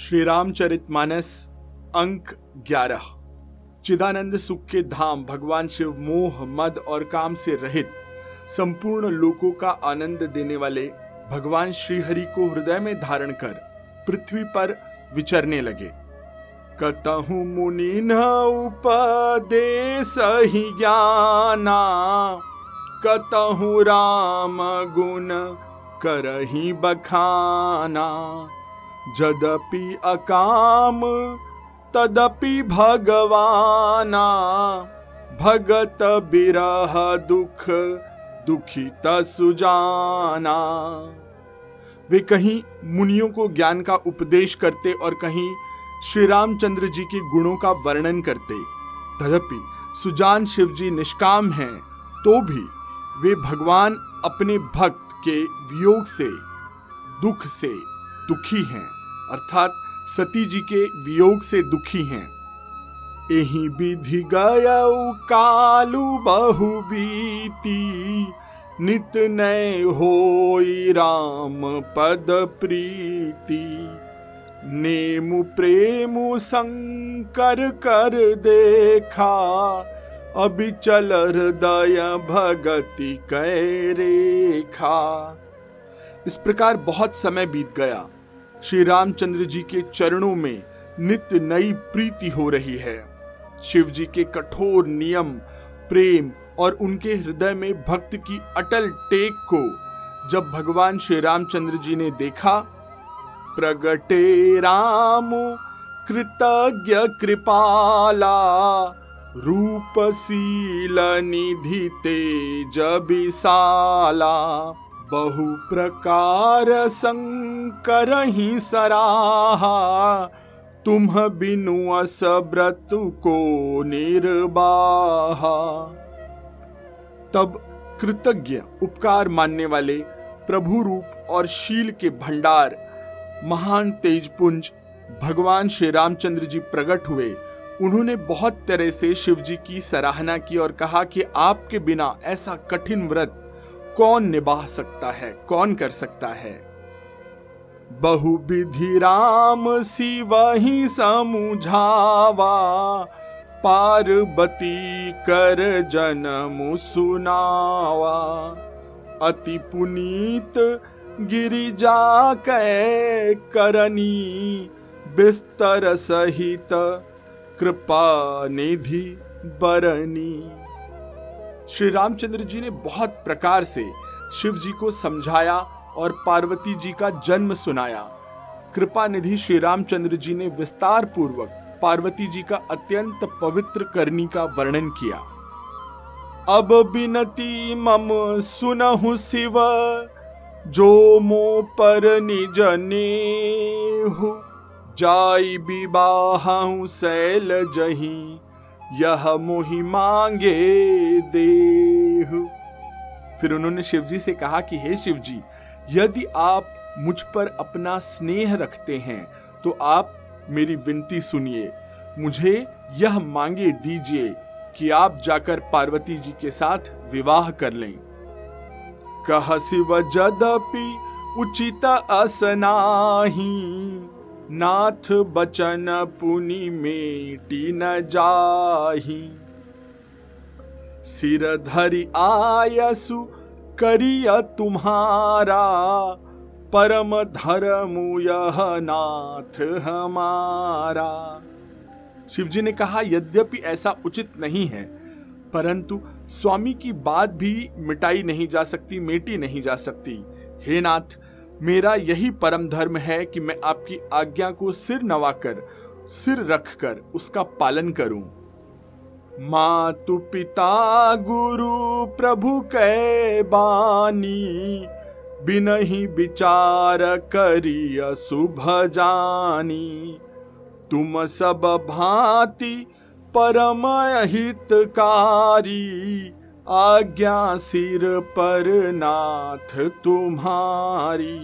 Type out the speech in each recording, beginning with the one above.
श्री रामचरित मानस अंक ग्यारह। चिदानंद सुख के धाम, भगवान शिव मोह, मद और काम से रहित, संपूर्ण लोकों का आनंद देने वाले भगवान श्रीहरि को हृदय में धारण कर पृथ्वी पर विचरने लगे। कतहु मुनि न उपदेश ही ज्ञाना, कतहु राम गुण करही बखाना। जदपि अकाम, तदपि भगवाना। भगत बिरह दुख, दुखित सुजाना। वे कहीं मुनियों को ज्ञान का उपदेश करते और कहीं श्री रामचंद्र जी के गुणों का वर्णन करते। तदपि सुजान शिव जी निष्काम हैं तो भी वे भगवान अपने भक्त के वियोग से, दुख से दुखी हैं, अर्थात सती जी के वियोग से दुखी हैं। एही विधि गयऊ कालू बहु बीती, नित नय होई राम पद प्रीति। नेमु प्रेमु संकर कर देखा अबिचल हृदय भगति कै रेखा। इस प्रकार बहुत समय बीत गया। श्री रामचंद्र जी के चरणों में नित्य नई प्रीति हो रही है। शिव जी के कठोर नियम, प्रेम और उनके हृदय में भक्त की अटल टेक को जब भगवान श्री रामचंद्र जी ने देखा, प्रगटे राम, कृतज्ञ कृपाला, रूपशील निधि तेज विशाला बहु प्रकार संकर ही सराहा। तुम बिनु असब्रत को निर्बाहा तब कृतज्ञ, उपकार मानने वाले प्रभु रूप और शील के भंडार, महान तेजपुंज, भगवान श्री रामचंद्र जी प्रकट हुए। उन्होंने बहुत तरह से शिव जी की सराहना की और कहा कि आपके बिना ऐसा कठिन व्रत कौन निभा सकता है? कौन कर सकता है? बहु विधि राम शिव ही समुझावा, पार्वती कर जन्म सुनावा। अति पुनीत गिरिजा कै करनी, बिस्तर सहित कृपा निधि बरनी। श्री रामचंद्र जी ने बहुत प्रकार से शिव जी को समझाया और पार्वती जी का जन्म सुनाया। कृपा निधि श्री रामचंद्र जी ने विस्तार पूर्वक पार्वती जी का अत्यंत पवित्र करनी का वर्णन किया। अब बिनती मम सुनहु शिव, जो मो पर निज नेहु, जाई विवाह सैल जही। यह मोहि मांगे देह। फिर उन्होंने शिव जी से कहा कि, हे शिव जी यदि आप मुझ पर अपना स्नेह रखते हैं तो आप मेरी विनती सुनिए। मुझे यह मांगे दीजिए कि आप जाकर पार्वती जी के साथ विवाह कर लें। कह शिव, जदपि उचित असनाही नाथ बचन पुनि मेटी न जाही। सिर धरि आयसु करिय तुम्हारा, परम धर्म यह नाथ हमारा। शिवजी ने कहा, यद्यपि ऐसा उचित नहीं है, परंतु स्वामी की बात भी मिटाई नहीं जा सकती, मेटी नहीं जा सकती। हे नाथ मेरा यही परम धर्म है कि मैं आपकी आज्ञा को सिर नवाकर, सिर रखकर उसका पालन करूँ। मातु पिता, गुरु, प्रभु कै बानी बिन ही विचार करिय शुभ जानी। तुम सब भांति परम हितकारी आज्ञा सिर पर नाथ तुम्हारी।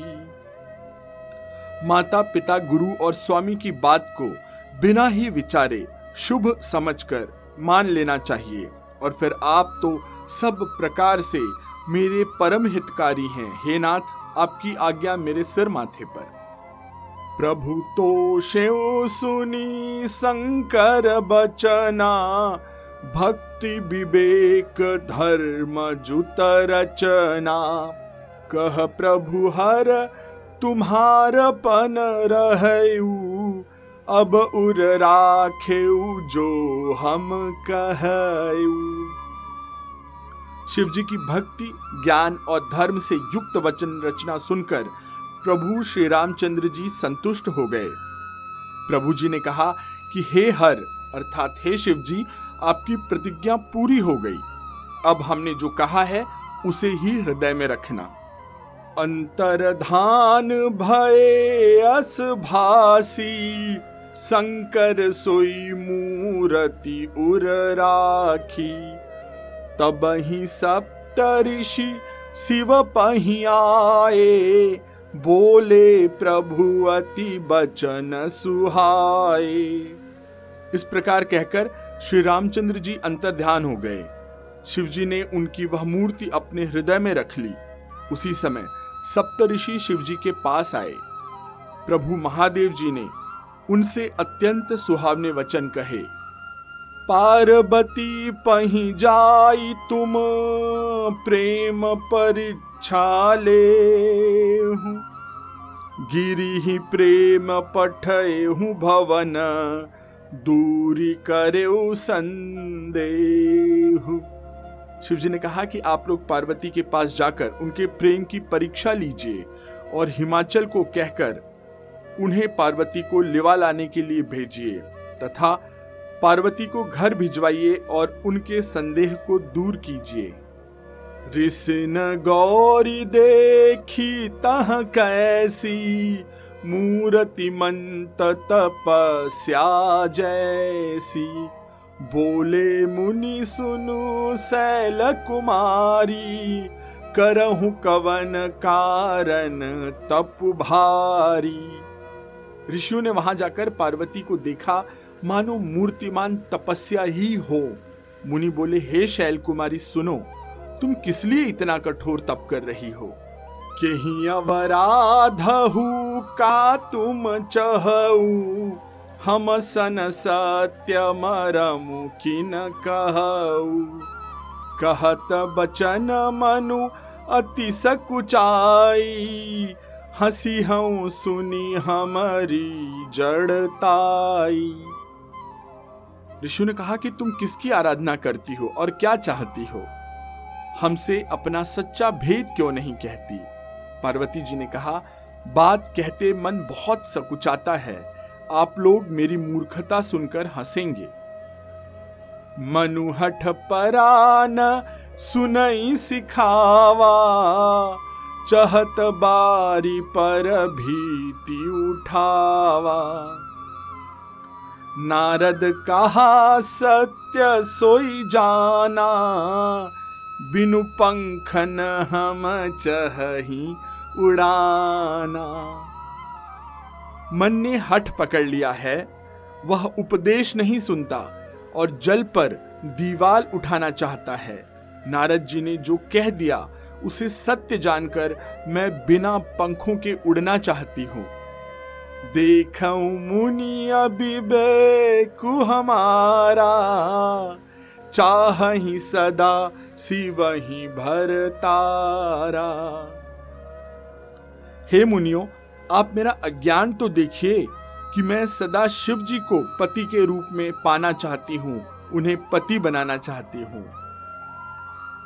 माता पिता गुरु और स्वामी की बात को बिना ही विचारे शुभ समझकर मान लेना चाहिए। और फिर आप तो सब प्रकार से मेरे परम हितकारी हैं। हे नाथ, आपकी आज्ञा मेरे सिर माथे पर। प्रभु तो शिव सुनी शंकर बचना, भक्ति विवेक धर्म जुत रचना। कह प्रभु हर, तुम्हार पन रहू अब उर राखे जो हम कहू शिव जी की भक्ति, ज्ञान और धर्म से युक्त वचन रचना सुनकर प्रभु श्री रामचंद्र जी संतुष्ट हो गए। प्रभु जी ने कहा कि हे हर, अर्थात हे शिव जी आपकी प्रतिज्ञा पूरी हो गई। अब हमने जो कहा है, उसे ही हृदय में रखना। अंतरधान भय अस भासी शंकर सोई मूर्ति उर राखी। तब ही सप्त ऋषि शिव पहियाए, बोले प्रभु अति बचन सुहाए। इस प्रकार कहकर श्री रामचंद्र जी अंतर ध्यान हो गए। शिव जी ने उनकी वह मूर्ति अपने हृदय में रख ली। उसी समय सप्त ऋषि शिव जी के पास आए। प्रभु महादेव जी ने उनसे अत्यंत सुहावने वचन कहे, पार्वती, पही जाई तुम, प्रेम परीक्षा ले गिरी ही प्रेम पठे हूँ भवन दूरी करे संदेह। शिव जी ने कहा कि आप लोग पार्वती के पास जाकर उनके प्रेम की परीक्षा लीजिए और हिमाचल को कहकर उन्हें पार्वती को लिवा लाने के लिए भेजिए तथा पार्वती को घर भिजवाइए और उनके संदेह को दूर कीजिए। ऋषिन गौरी देखी तह कैसी मूर्ति मंत तपस्या जैसी बोले मुनि सुनु शैल कुमारी करहु कवन कारण तप भारी ऋषियों ने वहाँ जाकर पार्वती को देखा, मानो मूर्तिमान तपस्या ही हो। मुनि बोले, हे शैल कुमारी सुनो, तुम किस लिए इतना कठोर तप कर रही हो? कहीं अवराधहु का तुम चहऊ हम सन सत्य मरमु किन कहऊ कहत बचन मनु अति सकुचाई, हसी हूँ सुनी हमारी जड़ताई। ऋषु ने कहा कि तुम किसकी आराधना करती हो और क्या चाहती हो? हमसे अपना सच्चा भेद क्यों नहीं कहती? पार्वती जी ने कहा, बात कहते मन बहुत सकुचाता है। आप लोग मेरी मूर्खता सुनकर हंसेंगे। मनुहठ परान सुनई सिखावा, चहत बारी पर भीति उठावा। नारद कहा, सत्य सोई जाना बिनु पंखन हम चही उड़ाना। मन ने हठ पकड़ लिया है, वह उपदेश नहीं सुनता और जल पर दीवाल उठाना चाहता है। नारद जी ने जो कह दिया, उसे सत्य जानकर मैं बिना पंखों के उड़ना चाहती हूँ। देखूँ मुनि अभिवेकु हमारा चाह ही सदा शिव ही भर तारा। हे मुनियो, आप मेरा अज्ञान तो देखिए कि मैं सदा शिव जी को पति के रूप में पाना चाहती हूँ, उन्हें पति बनाना चाहती हूँ।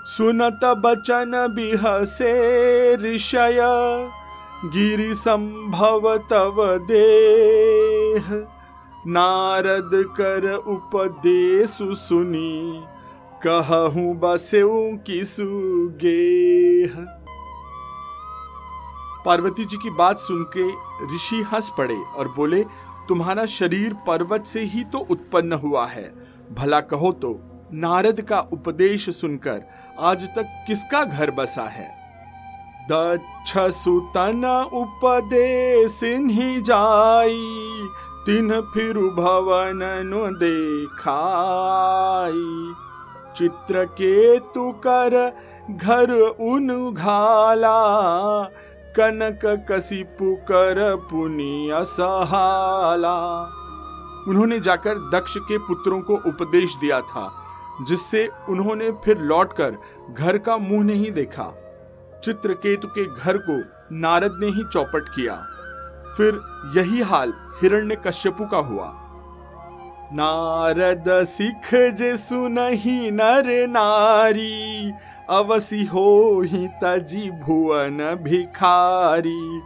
सुनत बचन बिहसे ऋषय गिरि संभव तव देह। नारद कर उपदेश सुनी, कहूँ बसेऊ किसु गेह पार्वती जी की बात सुन के ऋषि हंस पड़े और बोले, तुम्हारा शरीर पर्वत से ही तो उत्पन्न हुआ है। भला कहो तो नारद का उपदेश सुनकर आज तक किसका घर बसा है? दक्ष सुतन उपदेश जाई तिन फिर भवन नु देखाई। चित्र के तु कर घर उन घाला। कनक कसी पुकर पुनिया सहाला। उन्होंने जाकर दक्ष के पुत्रों को उपदेश दिया था, जिससे उन्होंने फिर लौटकर घर का मुँह नहीं देखा। चित्रकेतु के घर को नारद ने ही चौपट किया। फिर यही हाल हिरण्य कश्यपु का हुआ। नारद सिख जे सुनही नर नारी, अवसी हो ही तजी भुवन भिखारी।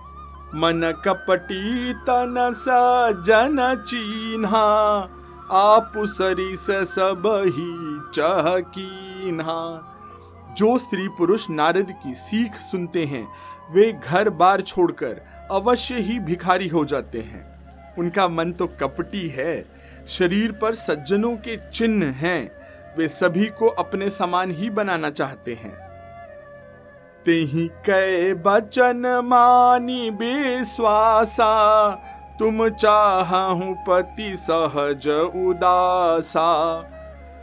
मन कपटी तन सजन चिन्हा, आप सरिस सब ही चहकीन्हा जो स्त्री पुरुष नारद की सीख सुनते हैं, वे घर बार छोड़कर अवश्य ही भिखारी हो जाते हैं। उनका मन तो कपटी है, शरीर पर सज्जनों के चिन्ह हैं, वे सभी को अपने समान ही बनाना चाहते हैं। तेही कै बचन मानी विश्वासा तुम चाहूँ पति सहज उदासा।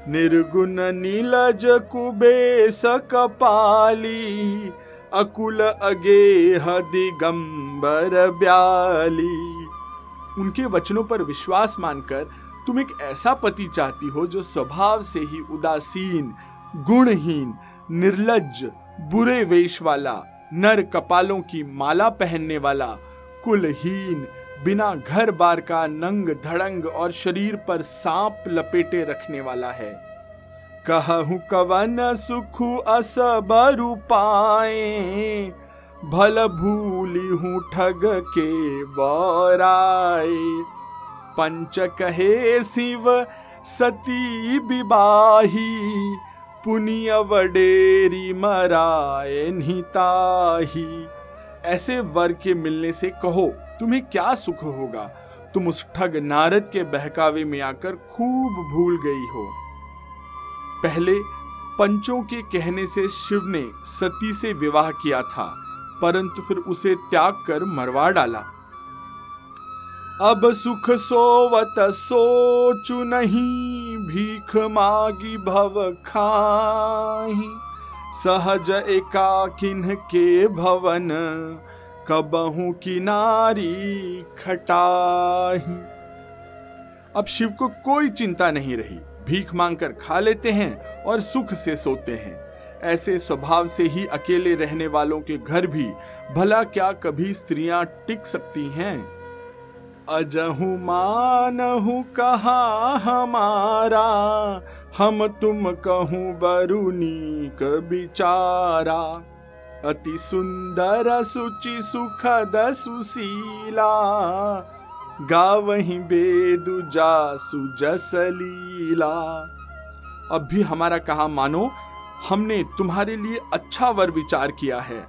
निर्गुण नीलज कुबेश कपाली, अकुल अगेह दिगंबर ब्याली। उनके वचनों पर विश्वास मानकर तुम एक ऐसा पति चाहती हो जो स्वभाव से ही उदासीन, गुणहीन, निर्लज, बुरे वेश वाला, नर कपालों की माला पहनने वाला, कुलहीन, बिना घर बार का नंग धड़ंग और शरीर पर सांप लपेटे रखने वाला है। कहू कवन सुख अस बरु पाए भल भूली हूँ ठग के बराए पंच कहे, शिव सती विबाही पुनिय वडेरी मराए निताही। ऐसे वर के मिलने से कहो, तुम्हें क्या सुख होगा? तुम उस ठग नारद के बहकावे में आकर खूब भूल गई हो। पहले पंचों के कहने से शिव ने सती से विवाह किया था। परंतु फिर उसे त्याग कर मरवा डाला। अब सुख सोवत सोचु नहीं, भीख मागी भव खाही। सहज एका किन्ह के भवन, कबहू किनारी खटाही। अब शिव को कोई चिंता नहीं रही। भीख मांगकर खा लेते हैं और सुख से सोते हैं। ऐसे स्वभाव से ही अकेले रहने वालों के घर भी भला क्या कभी स्त्रियाँ टिक सकती हैं? अजहु मानहु कहा हमारा, हम तुम कहूँ बरुनीक बिचारा। अति सुंदर, सुचि, सुखद, सुशीला, गावही बेदु जासु जसलीला अब भी हमारा कहा मानो हमने तुम्हारे लिए अच्छा वर विचार किया है।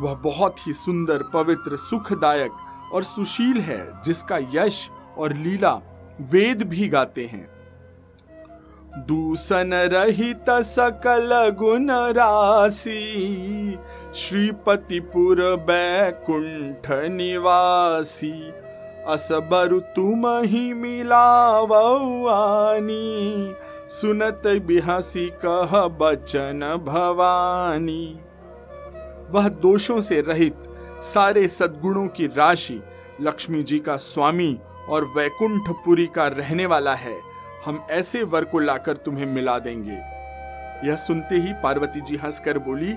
वह बहुत ही सुंदर, पवित्र, सुखदायक और सुशील है, जिसका यश और लीला वेद भी गाते हैं। दूसन रहित सकल गुण राशि, श्रीपतिपुर बैकुंठ निवासी, असबरु तुम ही मिलावानी सुनत बिहसी कह बचन भवानी। वह दोषों से रहित सारे सद्गुणों की राशि लक्ष्मी जी का स्वामी और वैकुंठपुरी का रहने वाला है, हम ऐसे वर को लाकर तुम्हें मिला देंगे। यह सुनते ही पार्वती जी हंसकर बोली,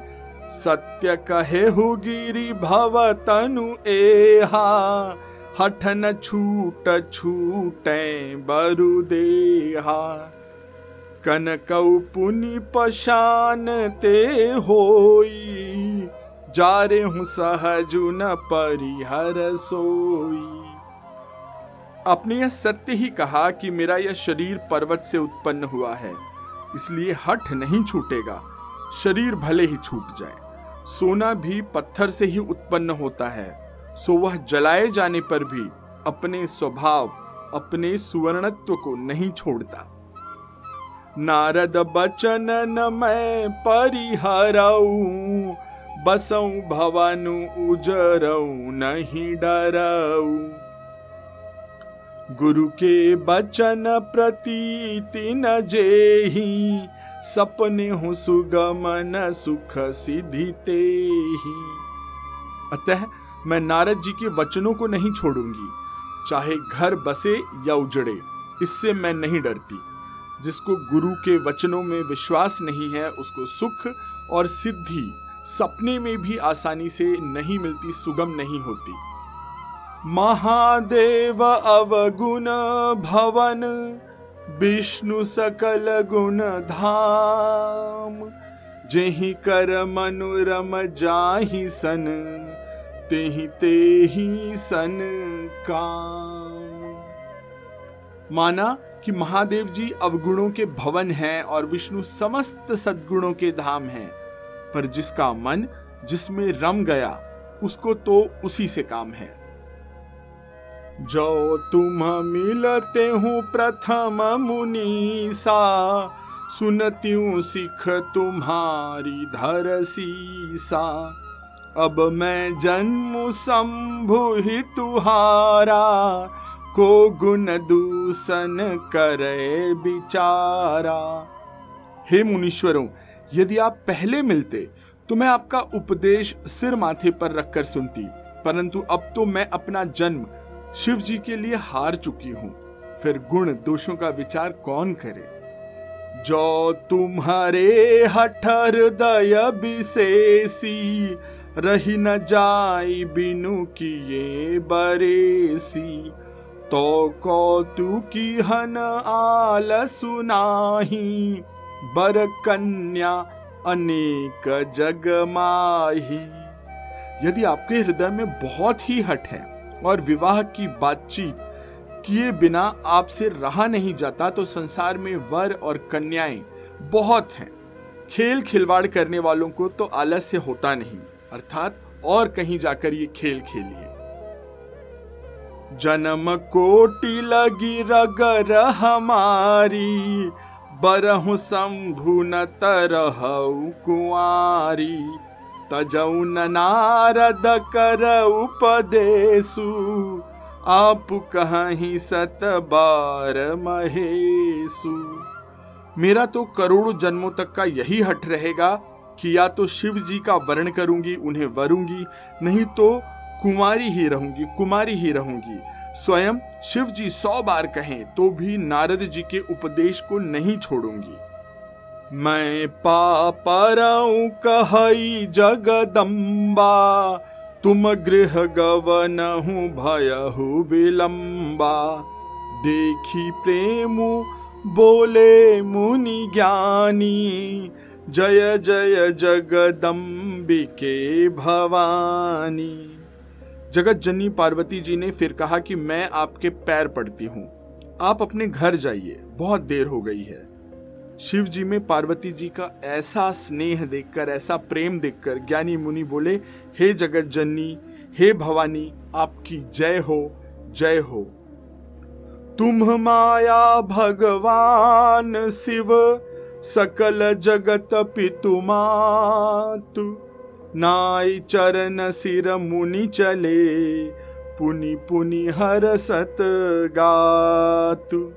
सत्य कहे हो गिरी भव तनु एहा, हठन छूट छूटे बरु देहा। कनकौ पुनि पशान ते होई जा रे हूँ सहजु न परिहर सोई। आपने यह सत्य ही कहा कि मेरा यह शरीर पर्वत से उत्पन्न हुआ है, इसलिए हठ नहीं छूटेगा, शरीर भले ही छूट जाए। सोना भी पत्थर से ही उत्पन्न होता है, सो वह जलाए जाने पर भी अपने स्वभाव, अपने सुवर्णत्व को नहीं छोड़ता। नारद बचन न मैं परिहरऊ, बसऊ भवन उजरऊ, नहीं डरऊ। गुरु के बचन प्रतीति न जेही, सपने हूँ सुगमन सुख सिद्धि ते ही अतः मैं नारद जी के वचनों को नहीं छोड़ूँगी, चाहे घर बसे या उजड़े, इससे मैं नहीं डरती। जिसको गुरु के वचनों में विश्वास नहीं है, उसको सुख और सिद्धि सपने में भी आसानी से नहीं मिलती, सुगम नहीं होती। महादेव अवगुण भवन, विष्णु सकल गुण धाम। जेहि कर मनुरम जाहि सन, तेहि तेहि सन काम। माना कि महादेव जी अवगुणों के भवन हैं और विष्णु समस्त सद्गुणों के धाम हैं। पर जिसका मन जिसमें रम गया, उसको तो उसी से काम है। जो तुम मिलते हूँ प्रथम मुनीसा सुनती सिख तुम्हारी धर सीसा। अब मैं जन्म शंभु ही तुहारा को गुण दूषण करे बिचारा। हे मुनीश्वरों, यदि आप पहले मिलते तो मैं आपका उपदेश सिर माथे पर रखकर सुनती, परंतु अब तो मैं अपना जन्म शिव जी के लिए हार चुकी हूँ। फिर गुण दोषों का विचार कौन करे? जो तुम्हारे हठर दय विशेषी, रही न जाई बिनु किए बरेसी। तो कौतुकी हन आल सुनाही बर कन्या अनेक जग माही यदि आपके हृदय में बहुत ही हट है और विवाह की बातचीत किए बिना आपसे रहा नहीं जाता तो संसार में वर और कन्याएँ बहुत हैं। खेल खिलवाड़ करने वालों को तो आलस्य होता नहीं, अर्थात और कहीं जाकर ये खेल खेलिए। जन्म कोटि लगी रगर हमारी, बरहु शंभु न तरहु कुआरी तजौन नारद कर उपदेशु, आप कहीं सत बार महेशु। मेरा तो करोड़ों जन्मों तक का यही हट रहेगा कि या तो शिव जी का वर्ण करूँगी, उन्हें वरूँगी, नहीं तो कुमारी ही रहूँगी, कुमारी ही रहूँगी। स्वयं शिव जी सौ बार कहें तो भी नारद जी के उपदेश को नहीं छोड़ूँगी। मैं पापरऊ कहई जगदम्बा, तुम गृह गवनहु भयहु विलंबा। देखी प्रेम, बोले मुनि ज्ञानी, जय जय जगदम्बिके भवानी। जगत जननी पार्वती जी ने फिर कहा कि मैं आपके पैर पड़ती हूँ। आप अपने घर जाइए। बहुत देर हो गई है। शिव जी में पार्वती जी का ऐसा स्नेह देखकर, ऐसा प्रेम देखकर ज्ञानी मुनि बोले, हे जगत जननी हे भवानी, आपकी जय हो जय हो। तुम माया भगवान शिव, सकल जगत पितु मातु। नाई चरण सिर मुनि चले, पुनि पुनि हर सत गातु।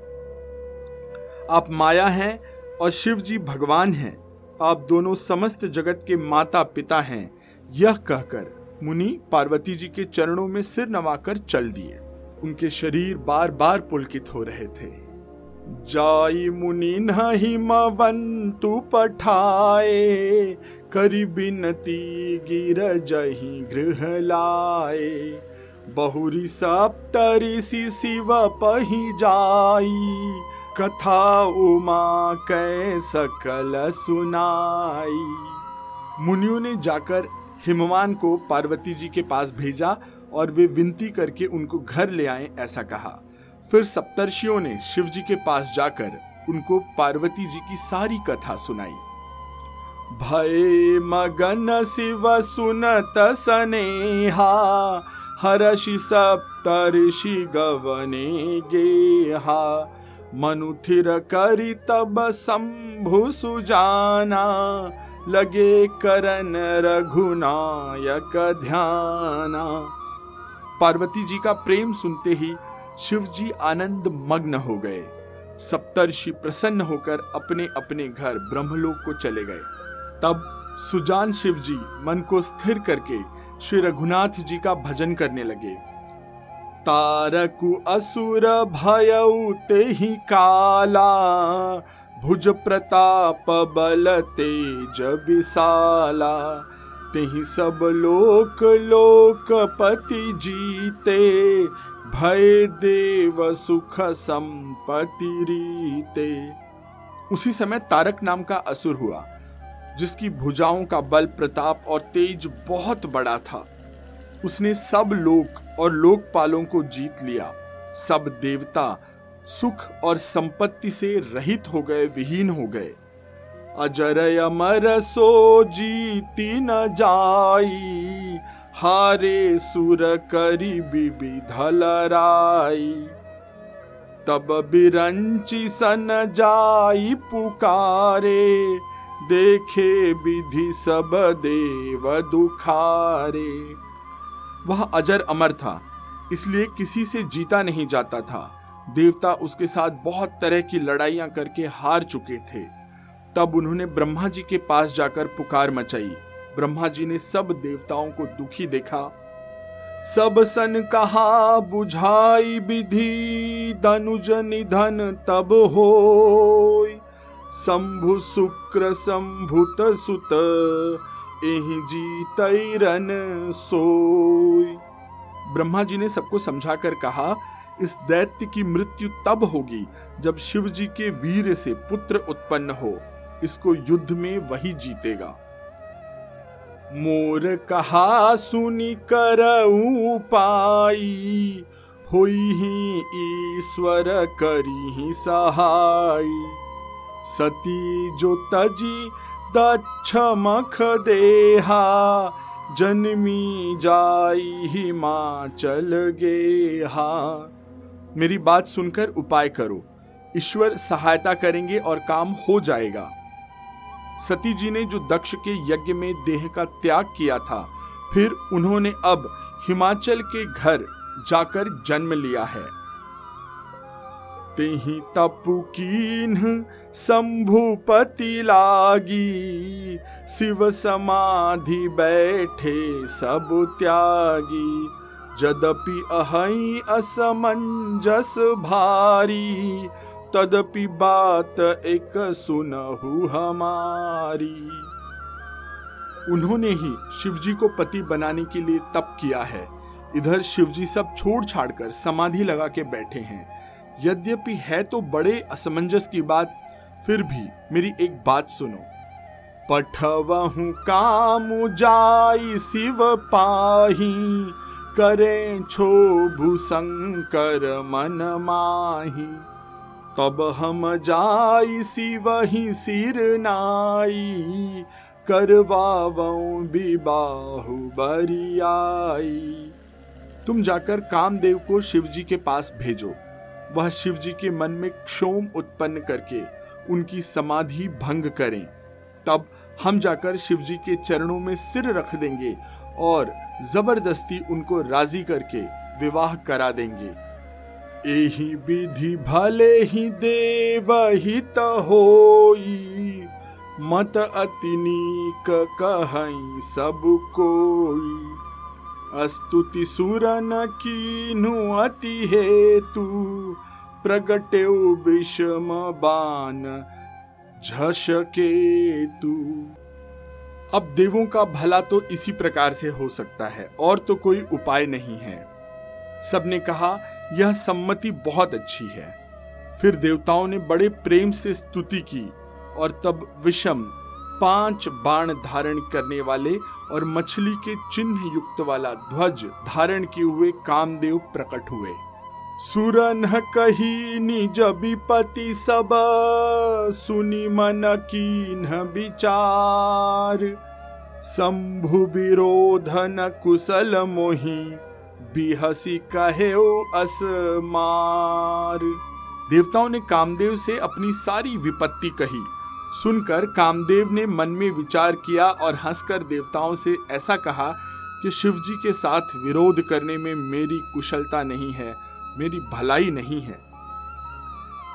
आप माया हैं और शिव जी भगवान हैं। आप दोनों समस्त जगत के माता पिता हैं। यह कहकर मुनि पार्वती जी के चरणों में सिर नवाकर चल दिए। उनके शरीर बार बार पुलकित हो रहे थे। जाई मुनि नहीं मवंतु पठाए करी बिनती गिर जही गृह लाए। बहुरी सप्तऋषि शिव पही जाई। कथा उमा कै सकल सुनाई। मुनियों ने जाकर हिमवान को पार्वती जी के पास भेजा और वे विनती करके उनको घर ले आए, ऐसा कहा। फिर सप्तर्षियों ने शिव जी के पास जाकर उनको पार्वती जी की सारी कथा सुनाई। भय मगन शिव सुनत सनेहा, हर्षि सप्तर्षि गवने गेहा। मनुथिर करी तब शंभु सुजाना, लगे करन रघुनायक ध्याना। पार्वती जी का प्रेम सुनते ही शिव जी आनंद मग्न हो गए। सप्तर्षि प्रसन्न होकर अपने अपने घर ब्रह्मलोक को चले गए। तब सुजान शिव जी मन को स्थिर करके श्री रघुनाथ जी का भजन करने लगे। तारकु असुर भय ते ही काला, भुज प्रताप बल तेज विशाला ही सब लोक लोकपति जीते, भय देव सुख संपति रीते। उसी समय तारक नाम का असुर हुआ। जिसकी भुजाओं का बल, प्रताप और तेज बहुत बड़ा था। उसने सब लोक और लोकपालों को जीत लिया। सब देवता सुख और संपत्ति से रहित हो गए, विहीन हो गए। अजर अमर सो जीती न जाई, हारे सुर करी बिबी धलराई। तब बिरंची सन जाई पुकारे देखे विधि सब देव दुखारे। वह अजर अमर था, इसलिए किसी से जीता नहीं जाता था। देवता उसके साथ बहुत तरह की लड़ाइयाँ करके हार चुके थे। तब उन्होंने ब्रह्मा जी के पास जाकर पुकार मचाई। ब्रह्मा जी ने सब देवताओं को दुखी देखा। सब सन कहा, बुझाई विधि दनुज निधन तब हो शंभु शुक्र संभुत सुत जीतरन सोई। ब्रह्मा जी ने सबको समझाकर कहा, इस दैत्य की मृत्यु तब होगी जब शिव जी के वीर से पुत्र उत्पन्न हो, इसको युद्ध में वही जीतेगा। मोर कहा, सुनी कर पाई, हुई ही ईश्वर करी ही सहाय सती जो तजी दक्ष मख देहा, जन्मी जाई हिमाचल गेहा। मेरी बात सुनकर उपाय करो। ईश्वर सहायता करेंगे और काम हो जाएगा। सती जी ने जो दक्ष के यज्ञ में देह का त्याग किया था, फिर उन्होंने अब हिमाचल के घर जाकर जन्म लिया है। तेही तपु कीन शंभुपति लागी। शिव समाधि बैठे सब त्यागी। जदपि अहई असमंजस भारी, तदपि बात एक सुनहु हमारी। उन्होंने ही शिवजी को पति बनाने के लिए तप किया है। इधर शिवजी सब छोड़ छाड़ कर समाधि लगा के बैठे हैं। यद्यपि है तो बड़े असमंजस की बात, फिर भी मेरी एक बात सुनो। पठवहु काम जाई शिव पाही, करें छो भूशंकर मन माही। तब हम जाई सी वही सिर नाई करवाऊं विबाहु बरियाई। तुम जाकर कामदेव को शिवजी के पास भेजो। वह शिवजी के मन में क्षोम उत्पन्न करके उनकी समाधि भंग करें। तब हम जाकर शिवजी के चरणों में सिर रख देंगे और ज़बरदस्ती उनको राज़ी करके विवाह करा देंगे। एही विधि भले ही देव हित होई, मत अति नीक कहई सब कोई। अस्तुति सुरन कीनु अति हेतु, प्रगटे विषम बान झशकेतु अब देवों का भला तो इसी प्रकार से हो सकता है, और तो कोई उपाय नहीं है। सबने कहा, यह सम्मति बहुत अच्छी है। फिर देवताओं ने बड़े प्रेम से स्तुति की, और तब विषम पाँच बाण धारण करने वाले और मछली के चिन्ह युक्त वाला ध्वज धारण किए हुए कामदेव प्रकट हुए। सुरन कही निज विपति सब, सुनी मन कीन विचार। शंभु विरोधन कुशल मोही, बिहसी कहे ओ असमार देवताओं ने कामदेव से अपनी सारी विपत्ति कही। सुनकर कामदेव ने मन में विचार किया और हंसकर देवताओं से ऐसा कहा कि शिवजी के साथ विरोध करने में मेरी कुशलता नहीं है, मेरी भलाई नहीं है।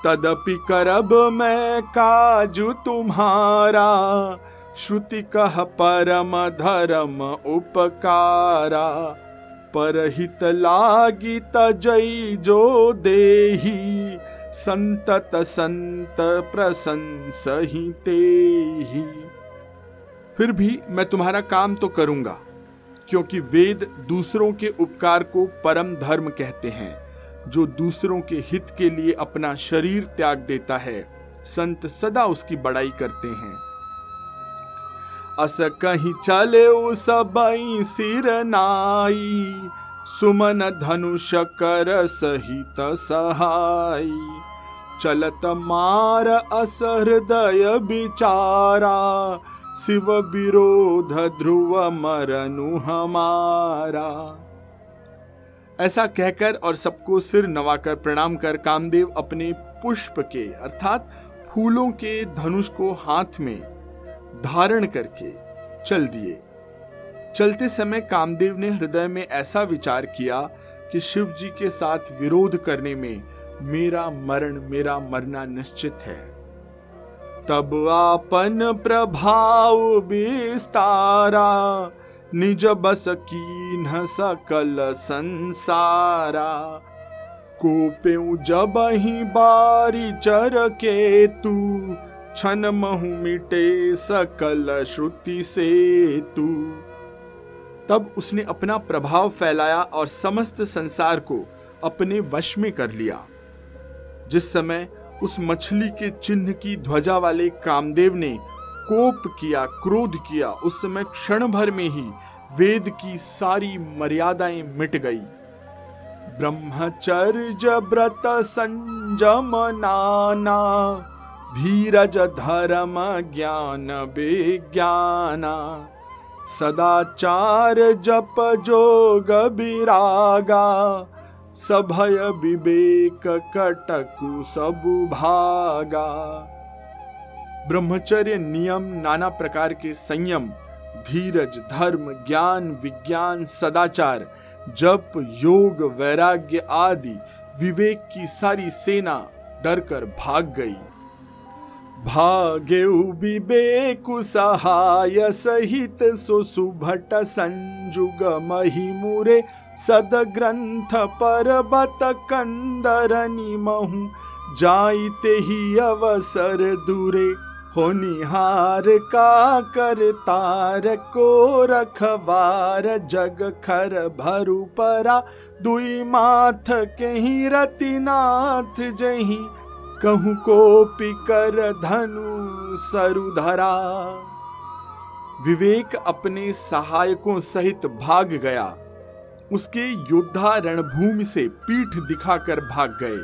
तदपि करब मैं काजू तुम्हारा, श्रुति कह परम धर्म उपकारा। परहित लागी जो देही संतत संत प्रशंस ही। ते ही फिर भी मैं तुम्हारा काम तो करूँगा, क्योंकि वेद दूसरों के उपकार को परम धर्म कहते हैं, जो दूसरों के हित के लिए अपना शरीर त्याग देता है। संत सदा उसकी बड़ाई करते हैं। अस कहीं चले सबई सिर नाई सुमन धनुष कर सहित सहाय। चलत मार अस हृदय बिचारा। शिव विरोध ध्रुव मरनु हमारा। ऐसा कहकर और सबको सिर नवाकर प्रणाम कर कामदेव अपने पुष्प के, अर्थात फूलों के धनुष को हाथ में धारण करके चल दिए। चलते समय कामदेव ने हृदय में ऐसा विचार किया कि शिव जी के साथ विरोध करने में मेरा मरण, मेरा मरना निश्चित है। तब आपन प्रभाव विस्तारा, निज बस की न सकल संसारा। को जब ही बारी चर के तू छन महु मिटे सकल श्रुति से तू तब उसने अपना प्रभाव फैलाया और समस्त संसार को अपने वश में कर लिया। जिस समय उस मछली के चिन्ह की ध्वजा वाले कामदेव ने कोप किया, क्रोध किया, उस समय क्षण भर में ही वेद की सारी मर्यादाएँ मिट गई। ब्रह्मचर्य व्रत संजम नाना, धीरज धर्म ज्ञान विज्ञाना। सदाचार जप जोग विरागा सभय विवेक कटकु सबु भागा। ब्रह्मचर्य नियम नाना प्रकार के संयम, धीरज, धर्म, ज्ञान, विज्ञान, सदाचार, जप, योग, वैराग्य आदि विवेक की सारी सेना डरकर भाग गई। भागे विवेक सहाय सहित सो सुभट संजुग महिमुरे सद ग्रंथ पर्वत कंदरनी महु जाइते ही अवसर दूरे होनिहार का कर तार को रखवार। जग खर भरु परा, दुई माथ के ही रतिनाथ जही। कहूँ को पिकर धनु सरुधरा। विवेक अपने सहायकों सहित भाग गया। उसके योद्धा रणभूमि से पीठ दिखाकर भाग गए।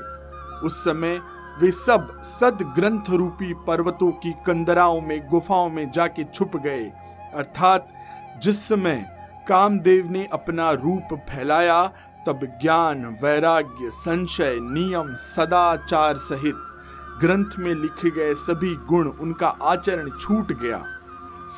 उस समय वे सब सद ग्रंथ रूपी पर्वतों की कंदराओं में, गुफाओं में जाके छुप गए। अर्थात जिस समय कामदेव ने अपना रूप फैलाया तब ज्ञान, वैराग्य, संशय, नियम, सदाचार सहित ग्रंथ में लिखे गए सभी गुण उनका आचरण छूट गया।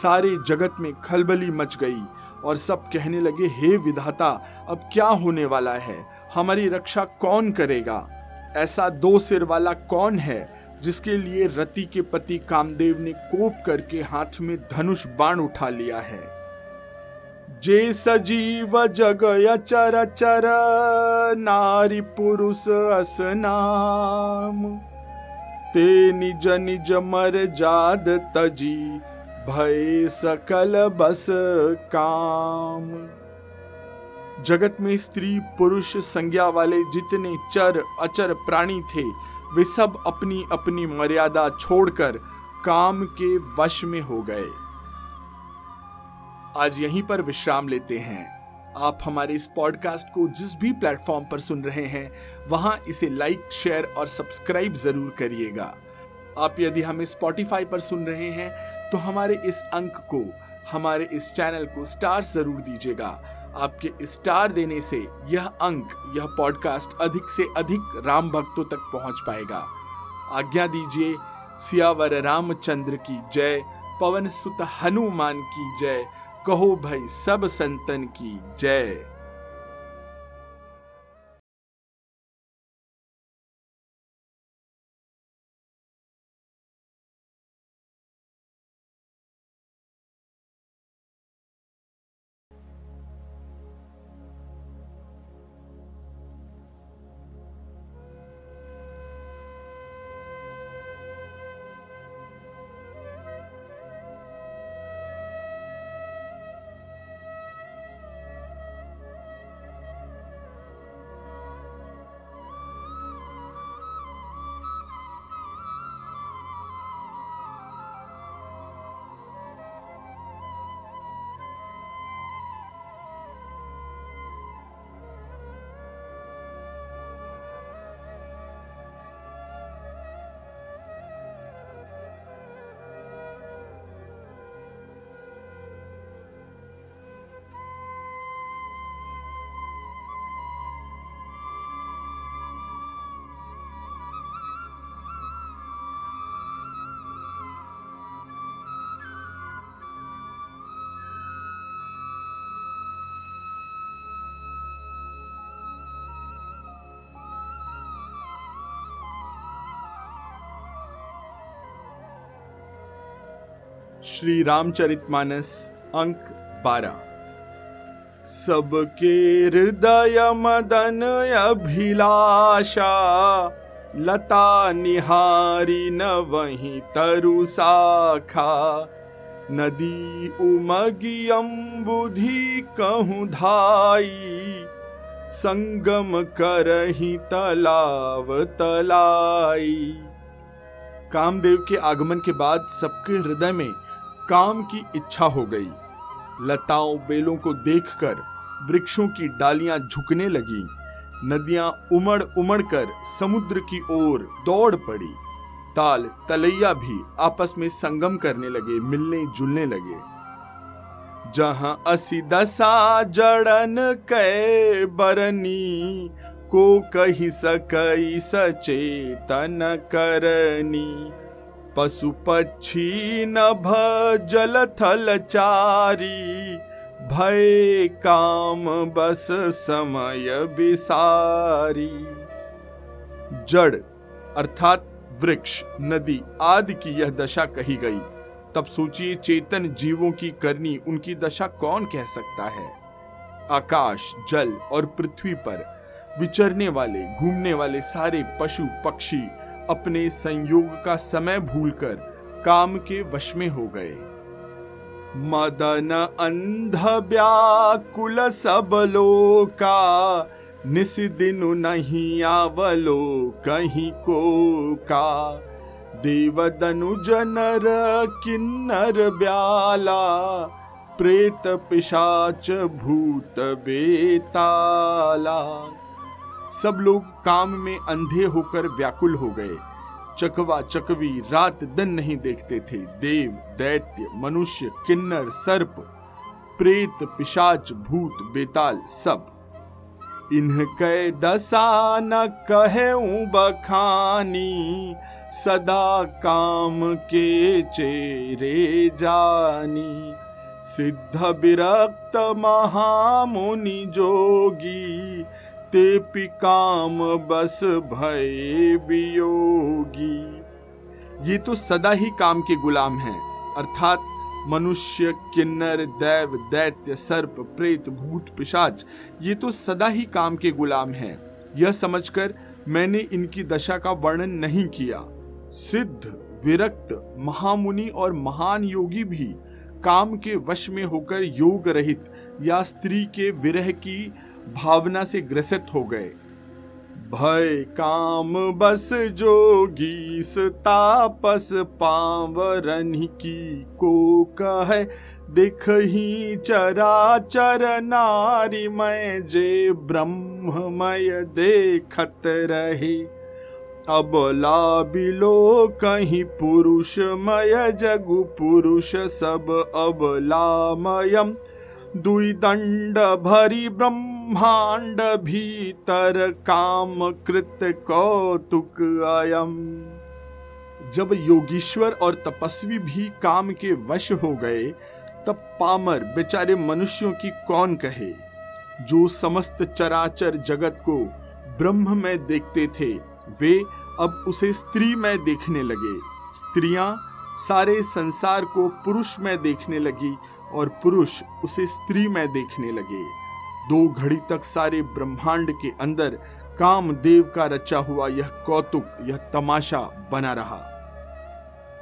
सारे जगत में खलबली मच गई और सब कहने लगे, हे विधाता, अब क्या होने वाला है? हमारी रक्षा कौन करेगा? ऐसा दो सिर वाला कौन है जिसके लिए रति के पति कामदेव ने कोप करके हाथ में धनुष बाण उठा लिया है? जे सजीव जग चर चर, नारी पुरुष असनाम ते निज निज मर जाद तजी, भय सकल बस काम। जगत में स्त्री पुरुष संज्ञा वाले जितने चर अचर प्राणी थे, वे सब अपनी अपनी मर्यादा छोड़कर काम के वश में हो गए। आज यहीं पर विश्राम लेते हैं। आप हमारे इस पॉडकास्ट को जिस भी प्लेटफॉर्म पर सुन रहे हैं, वहाँ इसे लाइक शेयर और सब्सक्राइब ज़रूर करिएगा। आप यदि हमें स्पॉटिफाई पर सुन रहे हैं तो हमारे इस अंक को, हमारे इस चैनल को स्टार ज़रूर दीजिएगा। आपके स्टार देने से यह अंक, यह पॉडकास्ट अधिक से अधिक राम भक्तों तक पहुँच पाएगा। आज्ञा दीजिए, सियावर रामचंद्र की जय, पवन सुत हनुमान की जय कहो भाई सब संतन की जय। श्री रामचरितमानस, अंक बारह। सबके हृदय मदन अभिलाषा, लता निहारी न वही तरु शाखा नदी उमगी अम्बुधि कहूँ धाई, संगम करही तलाव तलाई। कामदेव के आगमन के बाद सबके हृदय में काम की इच्छा हो गई। लताओं बेलों को देखकर वृक्षों की डालियाँ झुकने लगी। नदियाँ उमड़ उमड़ कर समुद्र की ओर दौड़ पड़ी। ताल तलैया भी आपस में संगम करने लगे, मिलने जुलने लगे। जहाँ असी दशा जड़न कै बरनी, को कही सकई सचेतन करनी। पशु पक्षी नभ जल थल चारी, भय काम बस समय विसारी। जड़, अर्थात वृक्ष, नदी आदि की यह दशा कही गई। तब सोचिए चेतन जीवों की करनी उनकी दशा कौन कह सकता है? आकाश, जल और पृथ्वी पर विचरने वाले, घूमने वाले सारे पशु पक्षी अपने संयोग का समय भूलकर काम के वश में हो गए। मदन अंध व्याकुल सब लोका निस दिन नहीं आवलो कहीं को का देवदनु जनर किन्नर ब्याला, प्रेत पिशाच भूत बेताला। सब लोग काम में अंधे होकर व्याकुल हो गए। चकवा चकवी रात दिन नहीं देखते थे। देव, दैत्य, मनुष्य, किन्नर, सर्प, प्रेत, पिशाच, भूत, बेताल, सब। इनके दशा न कहे बखानी, सदा काम के चेरे जानी। सिद्ध विरक्त महामुनि जोगी ते काम बस भय वियोगी। ये तो सदा ही काम के गुलाम हैं। अर्थात मनुष्य, किन्नर, दैव, दैत्य, सर्प, प्रेत, भूत, पिशाच, ये तो सदा ही काम के गुलाम हैं। यह समझकर मैंने इनकी दशा का वर्णन नहीं किया। सिद्ध, विरक्त, महामुनि और महान योगी भी काम के वश में होकर योग रहित या स्त्री के विरह की भावना से ग्रसित हो गए। भय, काम, बस जोगी तापस, पावरन की को कह, दिख ही चरा चर नारी, मैं जे ब्रह्ममय देखत रहे। अब बिलो कहीं पुरुषमय, जगु पुरुष सब अबलामयम दुई दंड भरी ब्रह्मांड भीतर काम कृत कौतुक अयम। जब योगीश्वर और तपस्वी भी काम के वश हो गए, तब पामर बेचारे मनुष्यों की कौन कहे? जो समस्त चराचर जगत को ब्रह्म में देखते थे, वे अब उसे स्त्री में देखने लगे। स्त्रियाँ सारे संसार को पुरुष में देखने लगी और पुरुष उसे स्त्री में देखने लगे। दो घड़ी तक सारे ब्रह्मांड के अंदर कामदेव का रचा हुआ यह कौतुक, यह तमाशा बना रहा।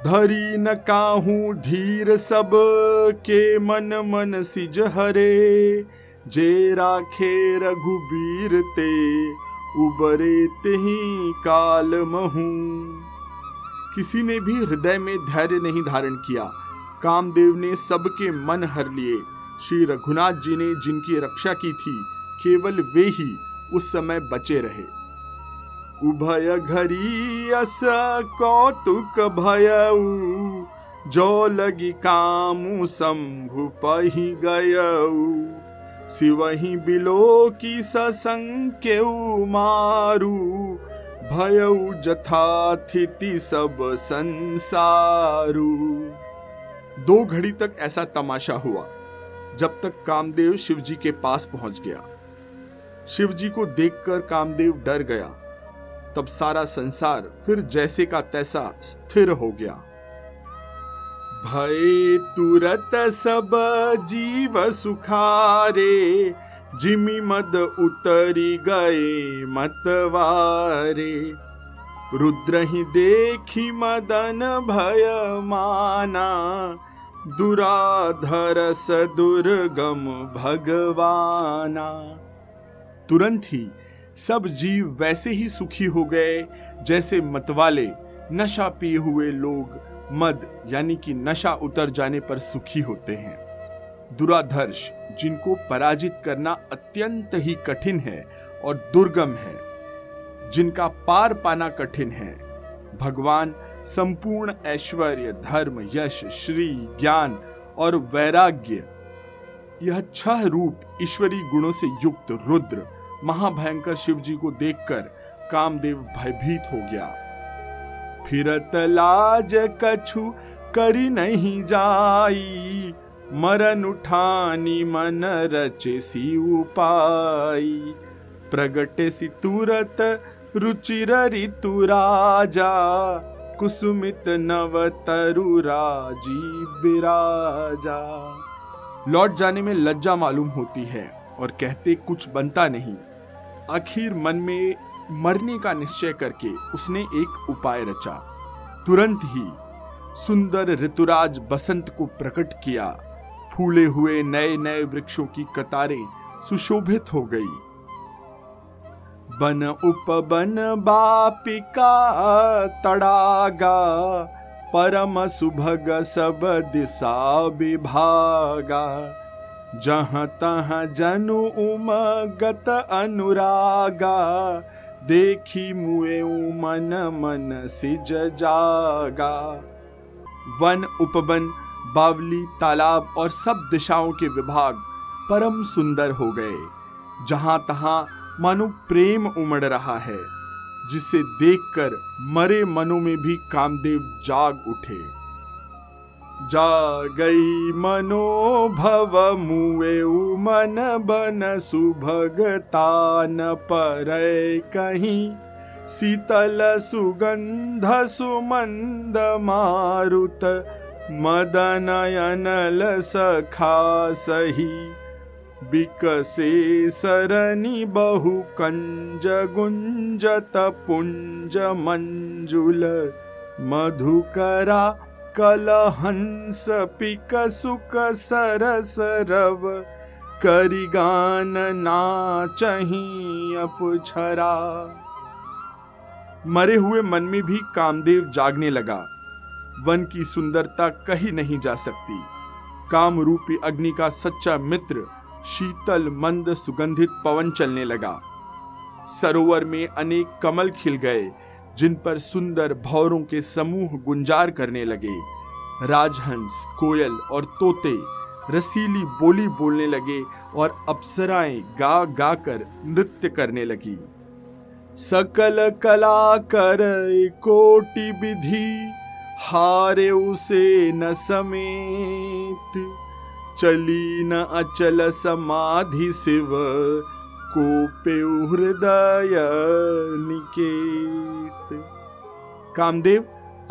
धरी न काहू धीर सब के मन मन सिज हरे जे राखे रघुबीर ते, उबरे ही काल महू। किसी ने भी हृदय में धैर्य नहीं धारण किया। कामदेव ने सबके मन हर लिए। श्री रघुनाथ जी ने जिनकी रक्षा की थी, केवल वे ही उस समय बचे रहे। उभय घरी अस कौतुक भय जो लगी कामु शंभु पही गय शिवही बिलो की ससंख्य मारू, भयऊ जथाथिति सब संसारू। दो घड़ी तक ऐसा तमाशा हुआ, जब तक कामदेव शिवजी के पास पहुँच गया। शिवजी को देखकर कामदेव डर गया। तब सारा संसार फिर जैसे का तैसा स्थिर हो गया। भय तुरत सब जीव सुखारे, जिमी मद उतरी गए मतवारे रुद्र ही देखी मदन भय माना दुराधर दुर्गम भगवाना। तुरंत ही सब जीव वैसे ही सुखी हो गए, जैसे मतवाले नशा पिए हुए लोग मद, यानी कि नशा उतर जाने पर सुखी होते हैं। दुराधर्श जिनको पराजित करना अत्यंत ही कठिन है और दुर्गम है, जिनका पार पाना कठिन है, भगवान संपूर्ण ऐश्वर्य, धर्म, यश, श्री, ज्ञान और वैराग्य, यह छह रूप ईश्वरी गुणों से युक्त रुद्र, महाभयंकर शिव जी को देखकर कामदेव भयभीत हो गया। फिरत लाज कछु करी नहीं जाई, मरन उठानी मन रचे सी उपाई। प्रगटे सी तुरत रुचिर ऋतु राजा कुसुमित नव तरु राज़ी बिराजा। लौट जाने में लज्जा मालूम होती है और कहते कुछ बनता नहीं। आखिर मन में मरने का निश्चय करके उसने एक उपाय रचा। तुरंत ही सुंदर ऋतुराज बसंत को प्रकट किया। फूले हुए नए नए वृक्षों की कतारें सुशोभित हो गई। बन उपबन बापिका तड़ागा, परम सुभग सब दिशा विभागा। जहाँ तहाँ जनु उमगत अनुरागा, देखी मुए मन मन सिज जागा। वन उपवन बावली, तालाब और सब दिशाओं के विभाग परम सुंदर हो गए। जहाँ तहां मानो प्रेम उमड़ रहा है, जिसे देखकर मरे मनों में भी कामदेव जाग उठे। जा गई मनोभव मुए मन बन सुभगता न पर कहीं। शीतल सुगंध सुमंद मारुत मदनयनल सखा सही। बिकसे सरनी बहु कंज गुंजत पुंज मंजुल मधुकरा कलहंस पिक सुक सरस रव, करिगान नाचही अपछरा। मरे हुए मन में भी कामदेव जागने लगा। वन की सुंदरता कही नहीं जा सकती। काम रूपी अग्नि का सच्चा मित्र शीतल मंद सुगंधित पवन चलने लगा। सरोवर में अनेक कमल खिल गए, जिन पर सुंदर भौरों के समूह गुंजार करने लगे। राजहंस, कोयल और तोते रसीली बोली बोलने लगे और अप्सराएँ गा गा कर नृत्य करने लगी। सकल कला कर कोटि विधि, हारे उसे न समेत। चली न अचल समाधि शिव, कोपे हृदय निकेत। कामदेव,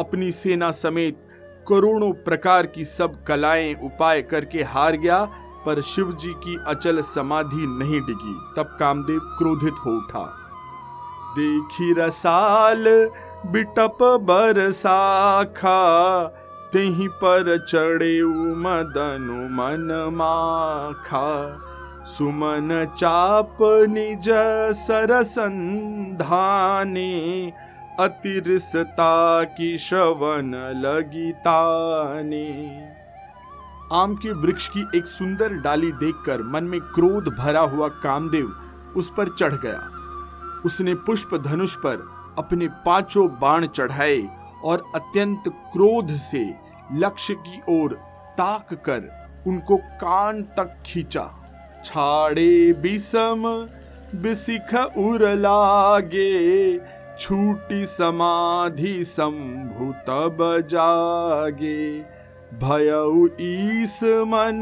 अपनी सेना समेत करोड़ों प्रकार की सब कलाएँ उपाय करके हार गया, पर शिव जी की अचल समाधि नहीं डिगी। तब कामदेव क्रोधित हो उठा। देखी रसाल, बिटप बरसाखा तेही पर चढ़े मदनु मन माखा। सुमन चाप निज सरसंधाने अतिरसता की श्रवण लगी ताने आम के वृक्ष की एक सुंदर डाली देखकर मन में क्रोध भरा हुआ कामदेव उस पर चढ़ गया। उसने पुष्प धनुष पर अपने पाँचों बाण चढ़ाए और अत्यंत क्रोध से लक्ष्य की ओर ताक कर उनको कान तक खींचा। छाड़े बिसम बिसिख उर लागे, छूटी समाधि संभु तब जागे। भय ईस मन,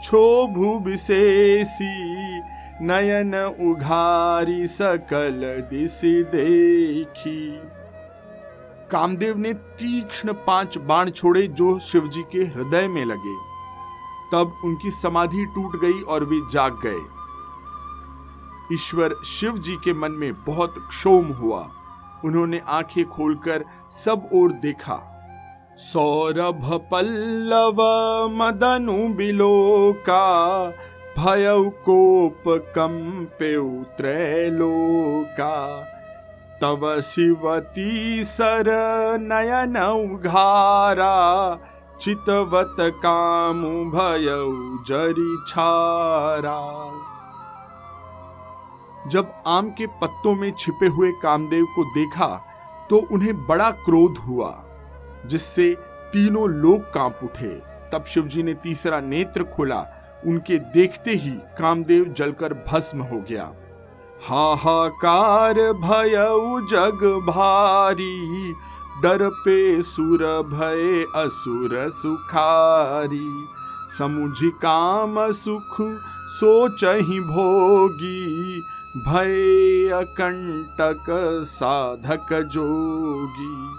क्षोभु विशेषी, नयन उघारी सकल दिश देखी। कामदेव ने तीक्ष्ण पाँच बाण छोड़े जो शिवजी के हृदय में लगे। तब उनकी समाधि टूट गई और वे जाग गए। ईश्वर शिव जी के मन में बहुत क्षोम हुआ। उन्होंने आँखें खोलकर सब ओर देखा। सौरभ पल्लव, मदनु बिलो का भय कोप कंपे त्रैलोका तव शिवती सर नयन उघारा। चितवत काम भय जरी छारा। जब आम के पत्तों में छिपे हुए कामदेव को देखा तो उन्हें बड़ा क्रोध हुआ, जिससे तीनों लोग काँप उठे। तब शिवजी ने तीसरा नेत्र खोला। उनके देखते ही कामदेव जलकर भस्म हो गया। हाहाकार भय जग भारी, डर पे सुर भय असुर सुखारी। समुझ काम सुख सोच ही भोगी, भय अकंटक साधक जोगी।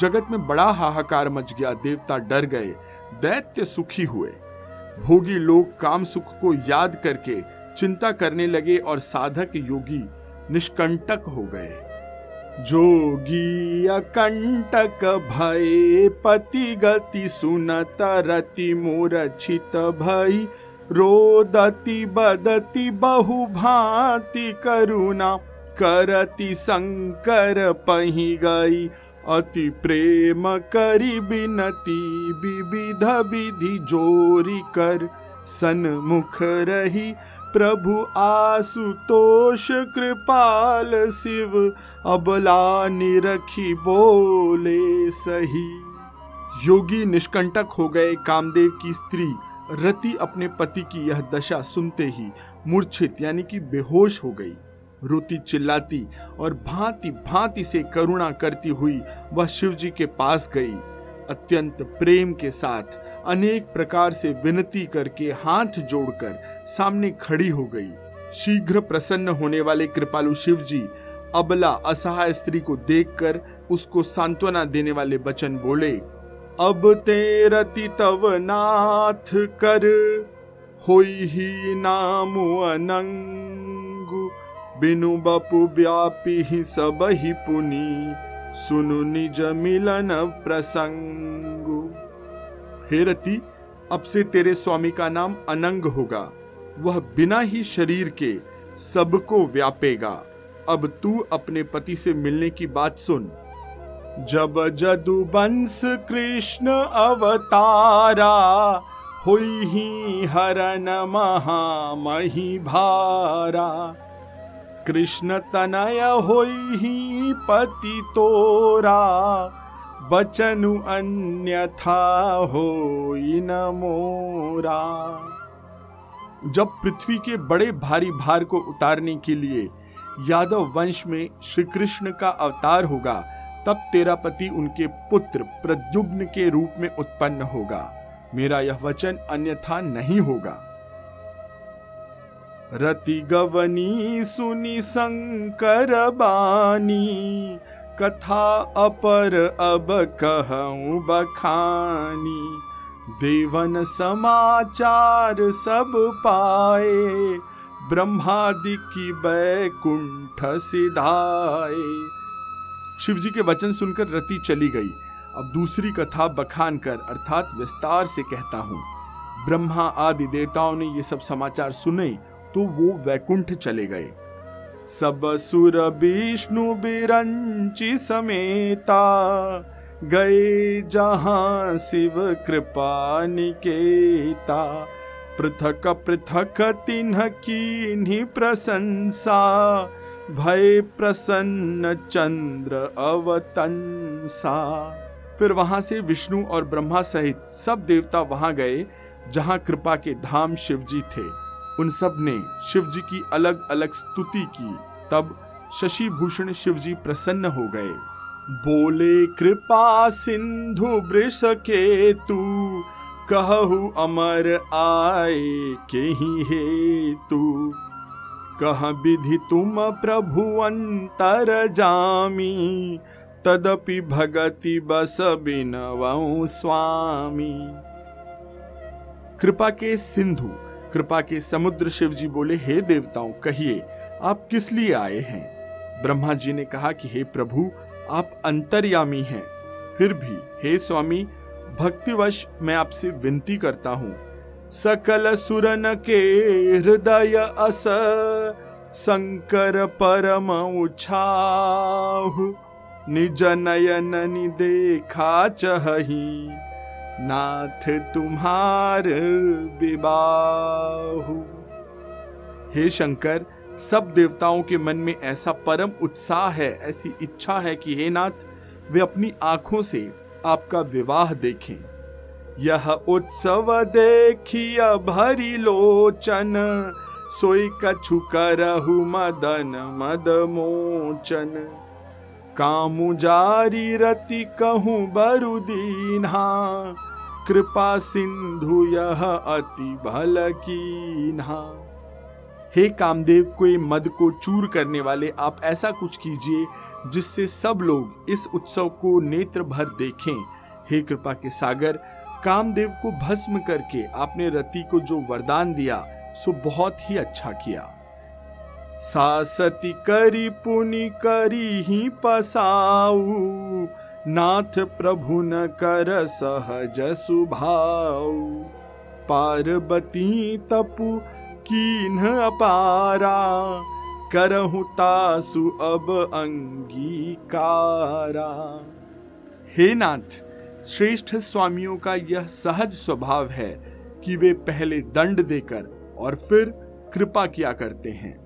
जगत में बड़ा हाहाकार मच गया, देवता डर गए, दैत्य सुखी हुए। भोगी लोग काम सुख को याद करके चिंता करने लगे और साधक योगी निष्कंटक हो गए। जोगी अकंटक भय पति गति सुनत रति मूर्छित भई रोदति बदति बहु भांति करुणा, करति शंकर पही गई। अति प्रेम करी बिनती विविध विधि जोरी कर, सन्मुख रही प्रभु आसुतोष कृपाल शिव अबला निरखी बोले सही। योगी निष्कंटक हो गए कामदेव की स्त्री, रति अपने पति की यह दशा सुनते ही मूर्छित, यानी कि बेहोश हो गई। रोती चिल्लाती और भांति भांति से करुणा करती हुई वह शिव जी के पास गई, अत्यंत प्रेम के साथ अनेक प्रकार से विनती करके हाथ जोड़कर सामने खड़ी हो गई। शीघ्र प्रसन्न होने वाले कृपालु शिव जी, अबला असहाय स्त्री को देखकर उसको सांत्वना देने वाले वचन बोले, अब तेरति तव नाथ कर, होई ही नाम अनंगु, बिनु बपु व्यापी ही सब ही पुनी, सुनु निज मिलन प्रसंगु। हे रति, अब से तेरे स्वामी का नाम अनंग होगा। वह बिना ही शरीर के सबको व्यापेगा। अब तू अपने पति से मिलने की बात सुन। जब जदु बंश कृष्ण अवतारा, हुई ही हरन महामही भारा। कृष्ण तनय होई ही पति तोरा बचनु अन्यथा हो न मोरा। जब पृथ्वी के बड़े भारी भार को उतारने के लिए यादव वंश में श्री कृष्ण का अवतार होगा, तब तेरा पति उनके पुत्र प्रद्युम्न के रूप में उत्पन्न होगा। मेरा यह वचन अन्यथा नहीं होगा। रति गवनी सुनी शंकर बानी कथा अपर अब कहूँ बखानी। देवन समाचार सब पाए, ब्रह्मादि की बैकुंठ सिधाए। शिव जी के वचन सुनकर रति चली गई। अब दूसरी कथा बखान कर, अर्थात विस्तार से कहता हूँ। ब्रह्मा आदि देवताओं ने ये सब समाचार सुने तो वो वैकुंठ चले गए। सब सुर विष्णु बिरंची समेता, गए जहाँ शिव कृपा निकेता। पृथक पृथक तिन्ह की प्रशंसा, भय प्रसन्न चंद्र अवतंसा। फिर वहाँ से विष्णु और ब्रह्मा सहित सब देवता वहाँ गए, जहाँ कृपा के धाम शिवजी थे। उन सबने शिव जी की अलग अलग स्तुति की। तब शशि भूषण शिव जी प्रसन्न हो गए। बोले, कृपा सिंधु वृष के तू कहु अमर आए के ही हे तू कह विधि तुम प्रभु अंतर जामी, तदपि भगति बस बिनवऊ स्वामी। कृपा के सिंधु कृपा के समुद्र शिव जी बोले, हे देवताओं, कहिए, आप किस लिए आए हैं? ब्रह्मा जी ने कहा कि, हे प्रभु, आप अंतर्यामी हैं। फिर भी, हे स्वामी, भक्तिवश मैं आपसे विनती करता हूँ। सकल सुरन के हृदय अस शंकर परम उछाहु। निज नयन नि देखा चही नाथ तुम्हार विबाहु हे शंकर, सब देवताओं के मन में ऐसा परम उत्साह है, ऐसी इच्छा है कि हे नाथ, वे अपनी आँखों से आपका विवाह देखें। यह उत्सव देखिया भरी लोचन, सोई कछु करहु मदन मद मोचन। कामु जारी रति कहूँ बरु दीन्हा। कृपा सिंधु यह अति भल कीन्हा। हे कामदेव, कोई मद को चूर करने वाले, आप ऐसा कुछ कीजिए जिससे सब लोग इस उत्सव को नेत्र भर देखें। हे कृपा के सागर, कामदेव को भस्म करके आपने रति को जो वरदान दिया, सो बहुत ही अच्छा किया। सासती करी, पुनि करी ही पसाऊ। नाथ प्रभु न कर सहज सुभाऊ। पार्वती तपु कीन अपारा। करहु तासु अब अंगीकारा। हे नाथ, श्रेष्ठ स्वामियों का यह सहज स्वभाव है कि वे पहले दंड देकर और फिर कृपा किया करते हैं।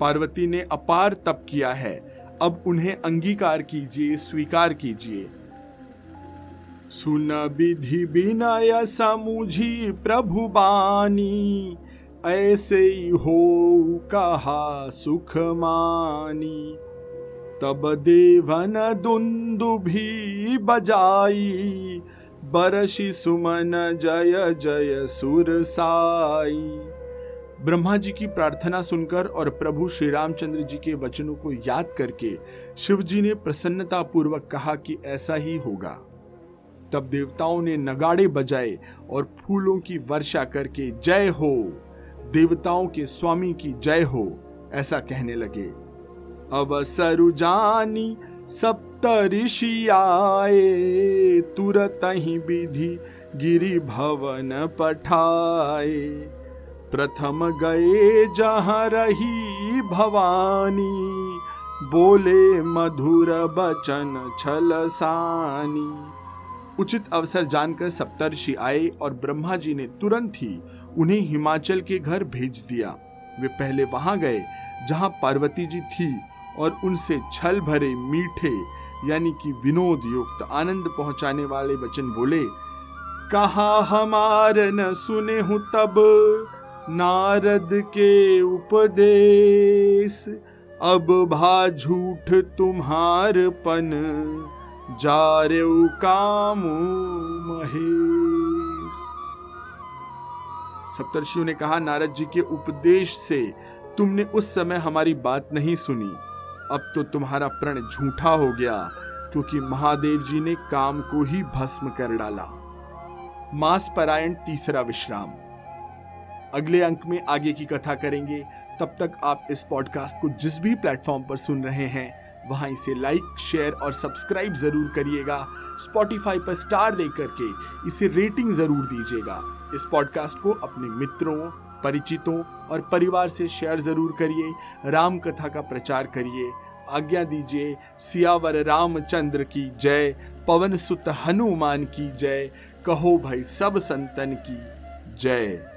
पार्वती ने अपार तप किया है। अब उन्हें अंगीकार कीजिए, स्वीकार कीजिए। सुन विधि विनय समुझी प्रभु बानी, ऐसे ही हो कहा सुख मानी। तब देवन दुंदु भी बजाई बरशी सुमन जय जय सुर साई। ब्रह्मा जी की प्रार्थना सुनकर और प्रभु श्री रामचंद्र जी के वचनों को याद करके शिव जी ने प्रसन्नता पूर्वक कहा कि ऐसा ही होगा। तब देवताओं ने नगाड़े बजाए और फूलों की वर्षा करके जय हो, देवताओं के स्वामी की जय हो, ऐसा कहने लगे। अवसरु जानी सप्त ऋषि आए, तुरत ही विधि गिरी भवन पठाए। प्रथम गए जहाँ रही भवानी, बोले मधुर बचन छल सानी। उचित अवसर जानकर सप्तर्षि आए और ब्रह्मा जी ने तुरंत ही उन्हें हिमाचल के घर भेज दिया। वे पहले वहाँ गए, जहाँ पार्वती जी थी और उनसे छल भरे मीठे, यानी कि विनोद युक्त आनंद पहुँचाने वाले वचन बोले, कहा हमार न सुने हूँ तब नारद के उपदेश। अब भा झूठ तुम्हार पन जा रे काम महेश। सप्तर्षियों ने कहा, नारद जी के उपदेश से तुमने उस समय हमारी बात नहीं सुनी। अब तो तुम्हारा प्रण झूठा हो गया, क्योंकि महादेव जी ने काम को ही भस्म कर डाला। मास परायण तीसरा विश्राम। अगले अंक में आगे की कथा करेंगे। तब तक आप इस पॉडकास्ट को जिस भी प्लेटफॉर्म पर सुन रहे हैं, वहाँ इसे लाइक शेयर और सब्सक्राइब ज़रूर करिएगा। स्पॉटिफाई पर स्टार दे करके इसे रेटिंग ज़रूर दीजिएगा। इस पॉडकास्ट को अपने मित्रों, परिचितों और परिवार से शेयर ज़रूर करिए। राम कथा का प्रचार करिए। आज्ञा दीजिए, सियावर रामचंद्र की जय, पवन सुत हनुमान की जय, कहो भाई सब संतन की जय।